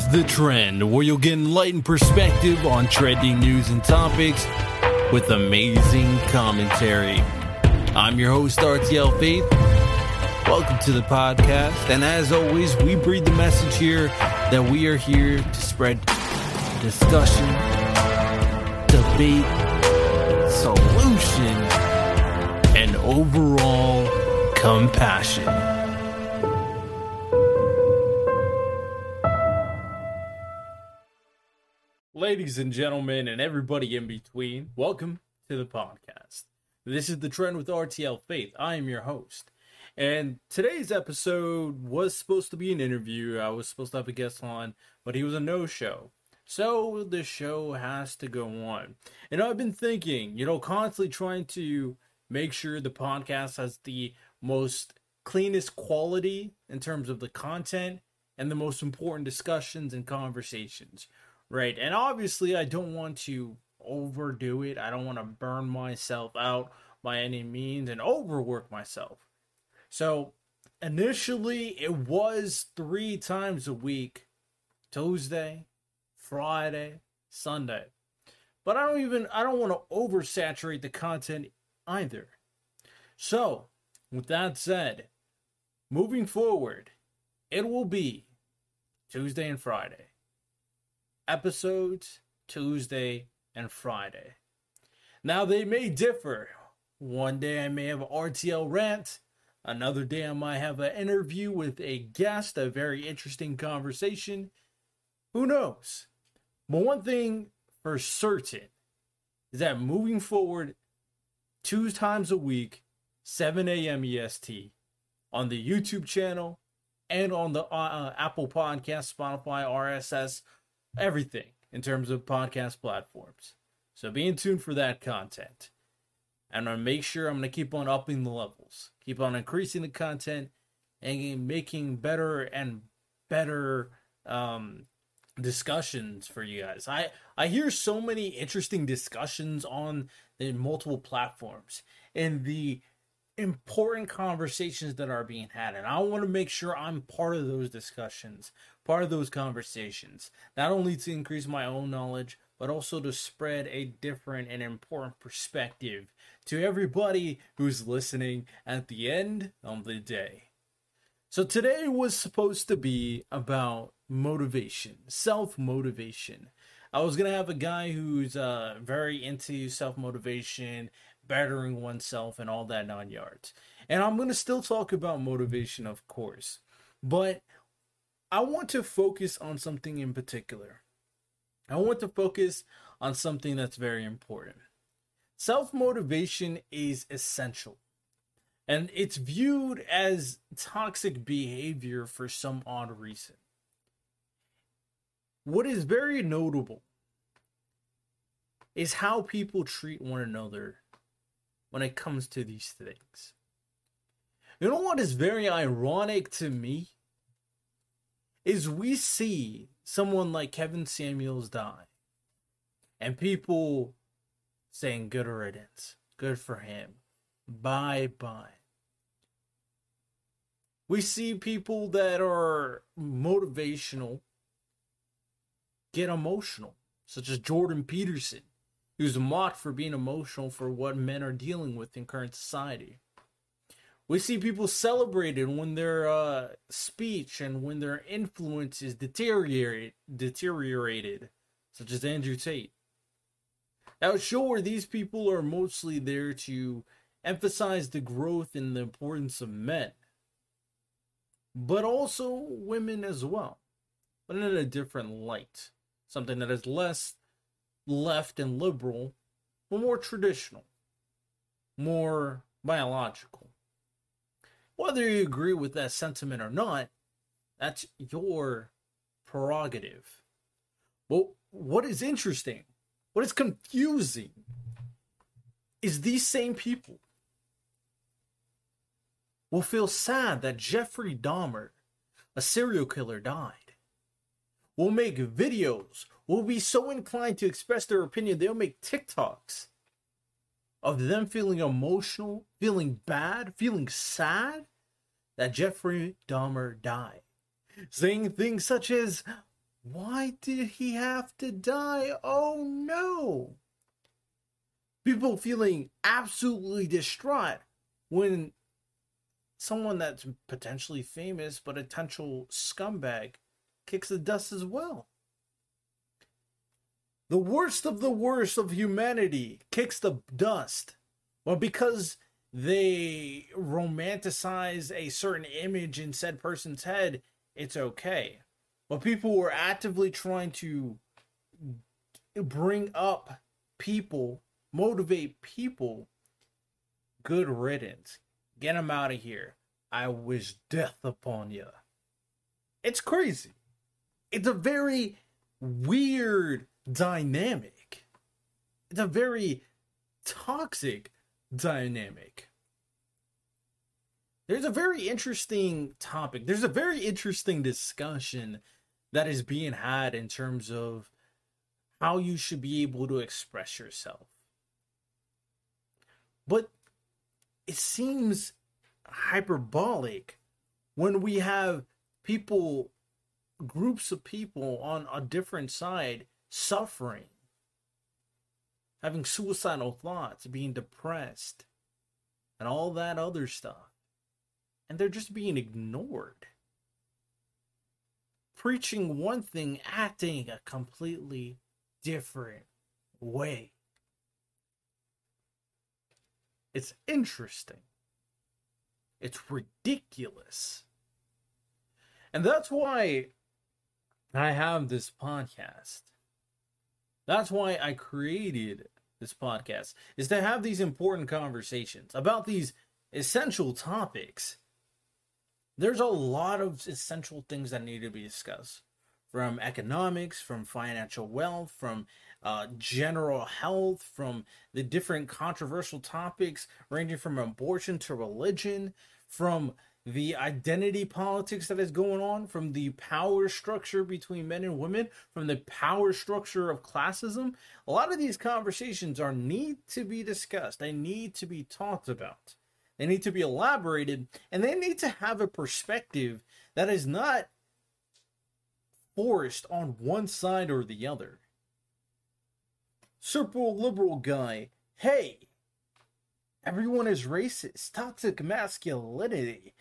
is The Trend, where you'll get enlightened perspective on trending news and topics with amazing commentary. I'm your host, RTL Faith. Welcome to the podcast. And as always, we breathe the message here that we are here to spread discussion, debate, solution, and overall compassion. Ladies and gentlemen, and everybody in between, welcome to the podcast. This is The Trend with RTL Faith. I am your host. And today's episode was supposed to be an interview. I was supposed to have a guest on, but he was a no show. So the show has to go on. And I've been thinking, you know, constantly trying to make sure the podcast has the most cleanest quality in terms of the content and the most important discussions and conversations. Right. And obviously, I don't want to overdo it. I don't want to burn myself out by any means and overwork myself. So initially, it was three times a week Tuesday, Friday, Sunday. But I don't even, I don't want to oversaturate the content either. So, with that said, moving forward, it will be Tuesday and Friday episodes Tuesday and Friday. Now they may differ. One day I may have an RTL rant. Another day I might have an interview with a guest, a very interesting conversation. Who knows? But one thing for certain is that moving forward, two times a week, 7 a.m. EST, on the YouTube channel and on the uh, uh Apple Podcast, Spotify, RSS, everything in terms of podcast platforms. So be in tune for that content. And I'm gonna make sure I'm gonna keep on upping the levels, keep on increasing the content, and making better and better um, discussions for you guys. I I hear so many interesting discussions on the multiple platforms and the important conversations that are being had and I want to make sure I'm part of those discussions part of those conversations, not only to increase my own knowledge, but also to spread a different and important perspective to everybody who's listening at the end of the day. So today was supposed to be about motivation, self motivation. I was gonna have a guy who's uh, very into self motivation, bettering oneself, and all that nine yards. And I'm gonna still talk about motivation, of course. But I want to focus on something in particular. I want to focus on something that's very important. Self motivation is essential, and it's viewed as toxic behavior for some odd reason. What is very notable is how people treat one another when it comes to these things. You know what is very ironic to me? is we see someone like Kevin Samuels die, and people saying good riddance, good for him, bye bye. We see people that are motivational get emotional, such as Jordan Peterson, who's mocked for being emotional for what men are dealing with in current society. We see people celebrated when their uh, speech and when their influence is deteriorated, deteriorated, such as Andrew Tate. Now, sure, these people are mostly there to emphasize the growth and the importance of men, but also women as well, but in a different light. Something that is less left and liberal, but more traditional, more biological. Whether you agree with that sentiment or not, that's your prerogative. But what is interesting, what is confusing, is these same people will feel sad that Jeffrey Dahmer, a serial killer, died. Will make videos, will be so inclined to express their opinion, they'll make TikToks of them feeling emotional, feeling bad, feeling sad that Jeffrey Dahmer died. Saying things such as, Why did he have to die? Oh no! People feeling absolutely distraught when someone that's potentially famous but a potential scumbag kicks the dust as well. The worst of the worst of humanity kicks the dust. Well, because they romanticize a certain image in said person's head, it's okay. But people were actively trying to bring up people, motivate people, good riddance. Get them out of here. I wish death upon you. It's crazy. It's a very weird dynamic. It's a very toxic dynamic. There's a very interesting topic. There's a very interesting discussion that is being had in terms of how you should be able to express yourself. But it seems hyperbolic when we have people, groups of people on a different side suffering, having suicidal thoughts, being depressed, and all that other stuff. And they're just being ignored. Preaching one thing, acting a completely different way. It's interesting. It's ridiculous. And that's why I have this podcast. That's why I created this podcast is to have these important conversations about these essential topics. There's a lot of essential things that need to be discussed from economics, from financial wealth, from uh, general health, from the different controversial topics ranging from abortion to religion, from the identity politics that is going on, from the power structure between men and women, from the power structure of classism. A lot of these conversations are need to be discussed. They need to be talked about. They need to be elaborated, and they need to have a perspective that is not forced on one side or the other. Super liberal guy, hey, everyone is racist, toxic masculinity.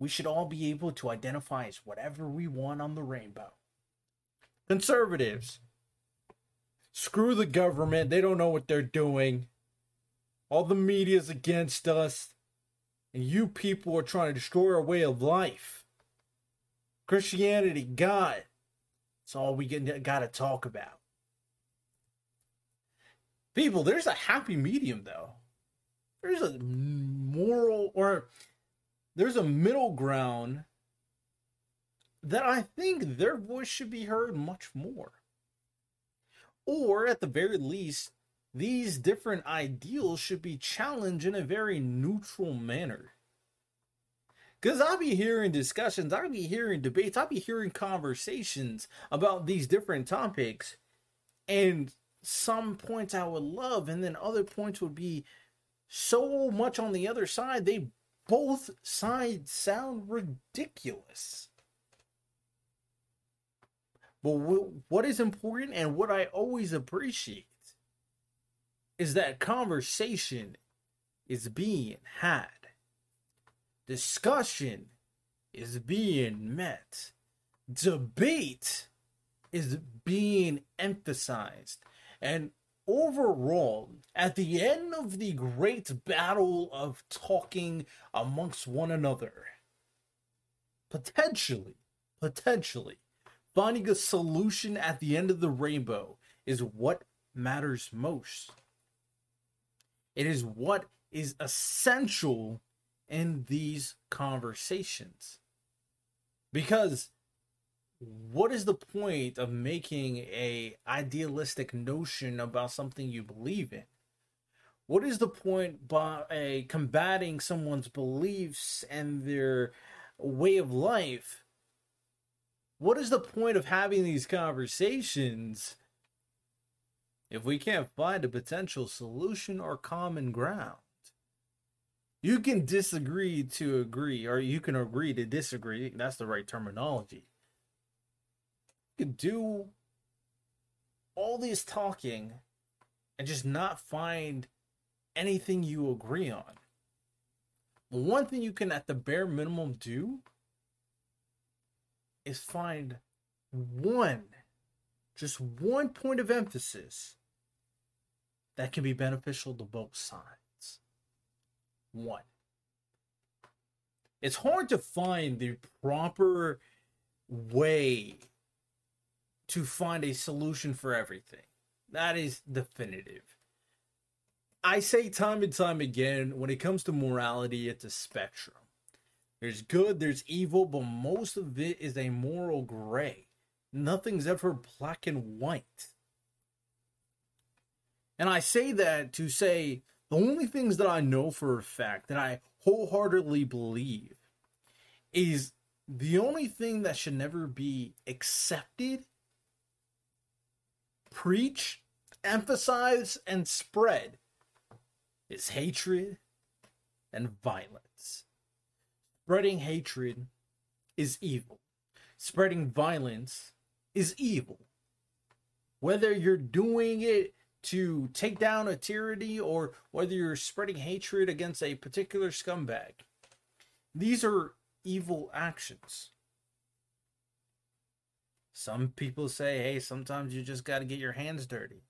We should all be able to identify as whatever we want on the rainbow. Conservatives, screw the government, they don't know what they're doing. All the media's against us, and you people are trying to destroy our way of life. Christianity, God, it's all we got to talk about. People, there's a happy medium though. There's a moral or there's a middle ground that I think their voice should be heard much more. Or at the very least, these different ideals should be challenged in a very neutral manner. Because I'll be hearing discussions, I'll be hearing debates, I'll be hearing conversations about these different topics. And some points I would love, and then other points would be so much on the other side, they both sides sound ridiculous. But what is important and what I always appreciate is that conversation is being had, discussion is being met, debate is being emphasized. And overall, at the end of the great battle of talking amongst one another, potentially, potentially, finding a solution at the end of the rainbow is what matters most. It is what is essential in these conversations. Because what is the point of making a idealistic notion about something you believe in? What is the point by combating someone's beliefs and their way of life? What is the point of having these conversations if we can't find a potential solution or common ground? You can disagree to agree or you can agree to disagree. That's the right terminology could do all this talking and just not find anything you agree on. One thing you can, at the bare minimum, do is find one, just one point of emphasis that can be beneficial to both sides. One. It's hard to find the proper way to find a solution for everything. That is definitive. I say time and time again when it comes to morality, it's a spectrum. There's good, there's evil, but most of it is a moral gray. Nothing's ever black and white. And I say that to say the only things that I know for a fact that I wholeheartedly believe is the only thing that should never be accepted, preached, emphasize, and spread is hatred and violence. Spreading hatred is evil. Spreading violence is evil. Whether you're doing it to take down a tyranny or whether you're spreading hatred against a particular scumbag, these are evil actions. Some people say, hey, sometimes you just got to get your hands dirty.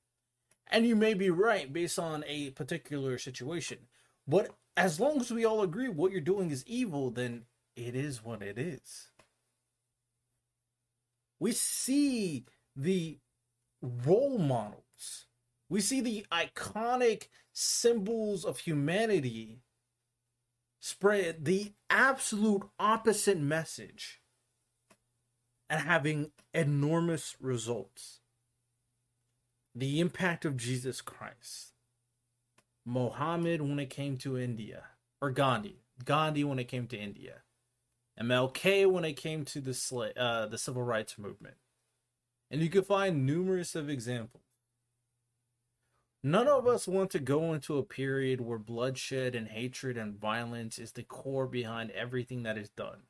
And you may be right based on a particular situation. But as long as we all agree what you're doing is evil, then it is what it is. We see the role models, we see the iconic symbols of humanity spread the absolute opposite message and having enormous results the impact of Jesus Christ. Mohammed when it came to India, or Gandhi, Gandhi when it came to India, MLK when it came to the uh, the civil rights movement, and you can find numerous of examples. None of us want to go into a period where bloodshed and hatred and violence is the core behind everything that is done.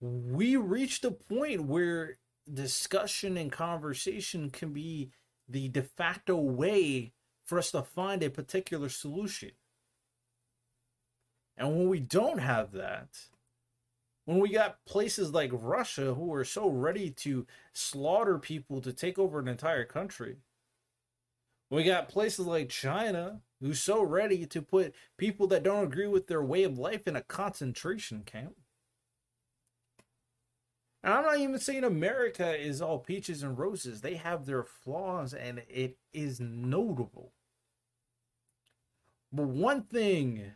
We reached a point where discussion and conversation can be the de facto way for us to find a particular solution. And when we don't have that, when we got places like Russia who are so ready to slaughter people to take over an entire country, we got places like China who's so ready to put people that don't agree with their way of life in a concentration camp. And I'm not even saying America is all peaches and roses. They have their flaws and it is notable. But one thing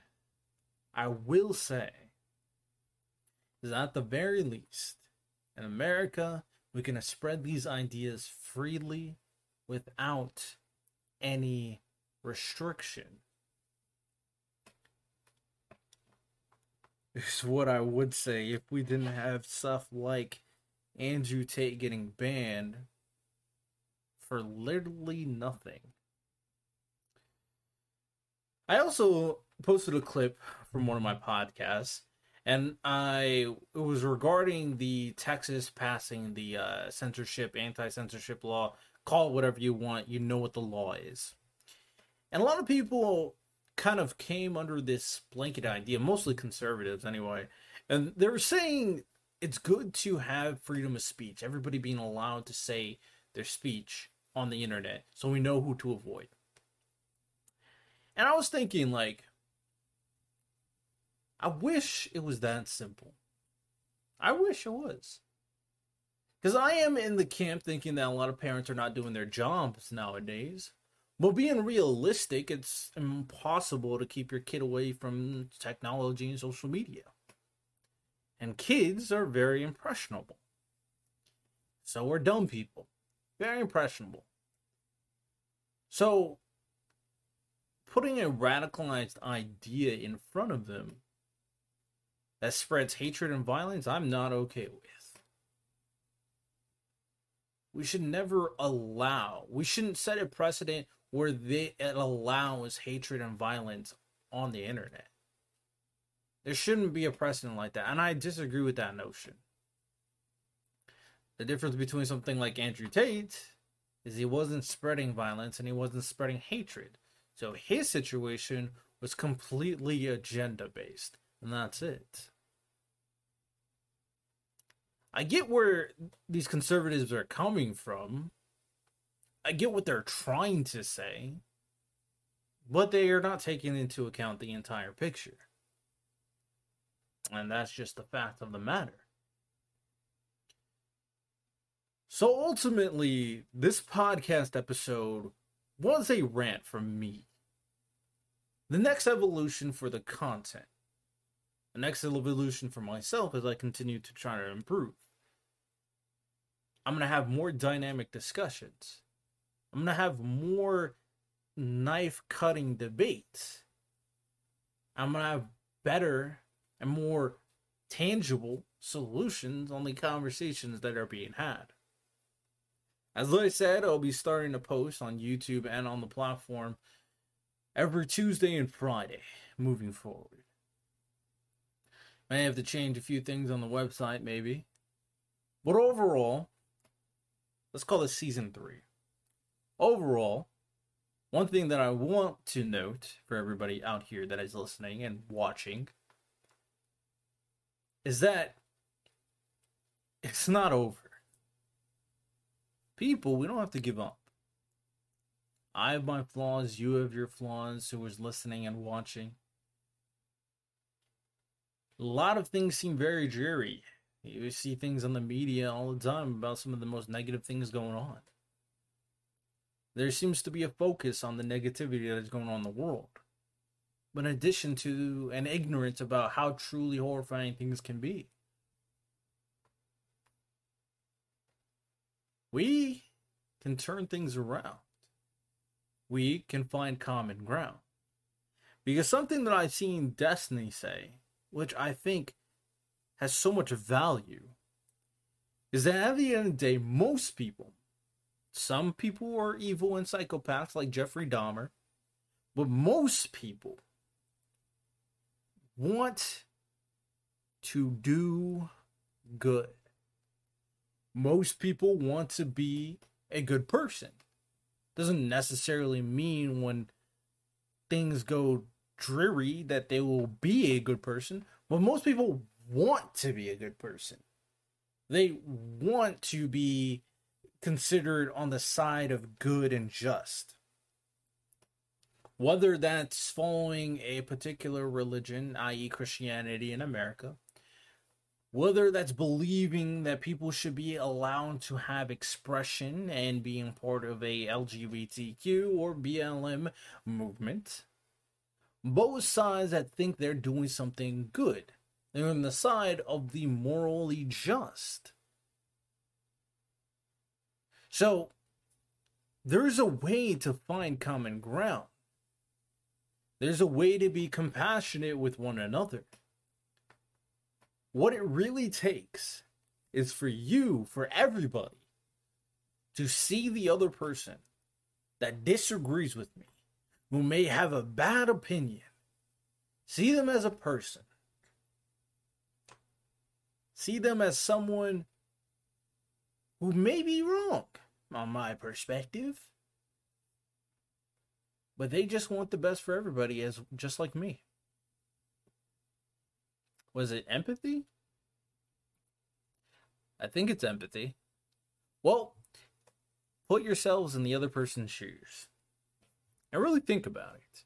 I will say is at the very least, in America, we can spread these ideas freely without any restriction. Is what I would say if we didn't have stuff like Andrew Tate getting banned for literally nothing. I also posted a clip from one of my podcasts, and I it was regarding the Texas passing the uh, censorship, anti-censorship law. Call it whatever you want. You know what the law is, and a lot of people kind of came under this blanket idea, mostly conservatives anyway, and they were saying it's good to have freedom of speech, everybody being allowed to say their speech on the internet, so we know who to avoid. And I was thinking, like, I wish it was that simple. I wish it was. Because I am in the camp thinking that a lot of parents are not doing their jobs nowadays. But being realistic, it's impossible to keep your kid away from technology and social media. And kids are very impressionable. So are dumb people. Very impressionable. So, putting a radicalized idea in front of them that spreads hatred and violence, I'm not okay with. We should never allow, we shouldn't set a precedent where they, it allows hatred and violence on the internet. There shouldn't be a precedent like that, and I disagree with that notion. The difference between something like Andrew Tate is he wasn't spreading violence and he wasn't spreading hatred. So his situation was completely agenda based, and that's it. I get where these conservatives are coming from. I get what they're trying to say, but they are not taking into account the entire picture. And that's just the fact of the matter. So ultimately, this podcast episode was a rant from me. The next evolution for the content, the next evolution for myself as I continue to try to improve. I'm going to have more dynamic discussions. I'm to have more knife cutting debates. I'm to have better and more tangible solutions on the conversations that are being had. As I said, I'll be starting to post on YouTube and on the platform every Tuesday and Friday moving forward. May have to change a few things on the website, maybe. But overall, let's call this season three. Overall, one thing that I want to note for everybody out here that is listening and watching is that it's not over. People, we don't have to give up. I have my flaws, you have your flaws, who is listening and watching. A lot of things seem very dreary. You see things on the media all the time about some of the most negative things going on. There seems to be a focus on the negativity that is going on in the world. But in addition to an ignorance about how truly horrifying things can be. We can turn things around. We can find common ground. Because something that I've seen Destiny say, which I think has so much value is that at the end of the day, most people, some people are evil and psychopaths like Jeffrey Dahmer, but most people want to do good. Most people want to be a good person. Doesn't necessarily mean when things go dreary that they will be a good person, but most people want to be a good person. They want to be considered on the side of good and just. Whether that's following a particular religion, i.e., Christianity in America, whether that's believing that people should be allowed to have expression and being part of a LGBTQ or BLM movement, both sides that think they're doing something good they're on the side of the morally just. So, there's a way to find common ground. There's a way to be compassionate with one another. What it really takes is for you, for everybody, to see the other person that disagrees with me, who may have a bad opinion, see them as a person see them as someone who may be wrong on my perspective. But they just want the best for everybody as just like me. Was it empathy? I think it's empathy. Well, put yourselves in the other person's shoes and really think about it.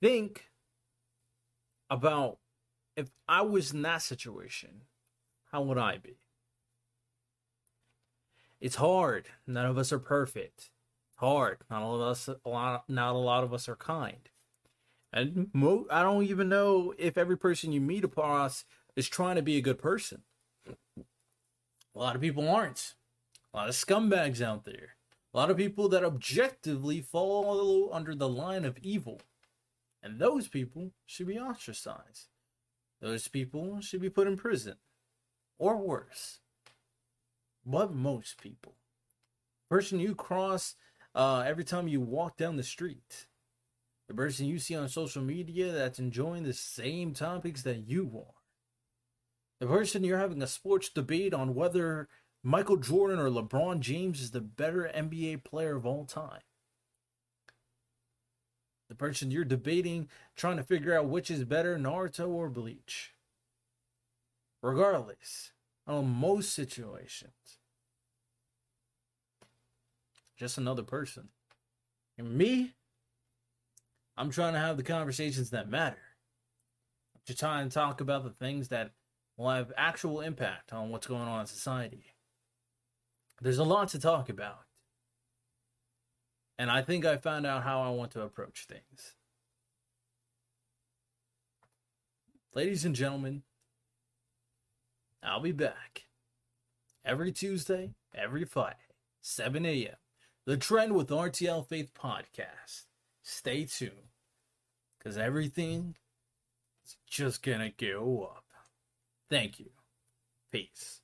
Think about if I was in that situation how would I be? It's hard. None of us are perfect. Hard. Not all of us. A lot. Not a lot of us are kind. And mo- I don't even know if every person you meet across is trying to be a good person. A lot of people aren't. A lot of scumbags out there. A lot of people that objectively fall under the line of evil. And those people should be ostracized. Those people should be put in prison or worse. But most people. Person you cross uh, every time you walk down the street. The person you see on social media that's enjoying the same topics that you are. The person you're having a sports debate on whether Michael Jordan or LeBron James is the better NBA player of all time. The person you're debating, trying to figure out which is better, Naruto or Bleach. Regardless, on most situations, just another person. And me, I'm trying to have the conversations that matter. To try and talk about the things that will have actual impact on what's going on in society. There's a lot to talk about. And I think I found out how I want to approach things. Ladies and gentlemen, I'll be back every Tuesday, every Friday, 7 a.m. The Trend with RTL Faith podcast. Stay tuned because everything is just going to go up. Thank you. Peace.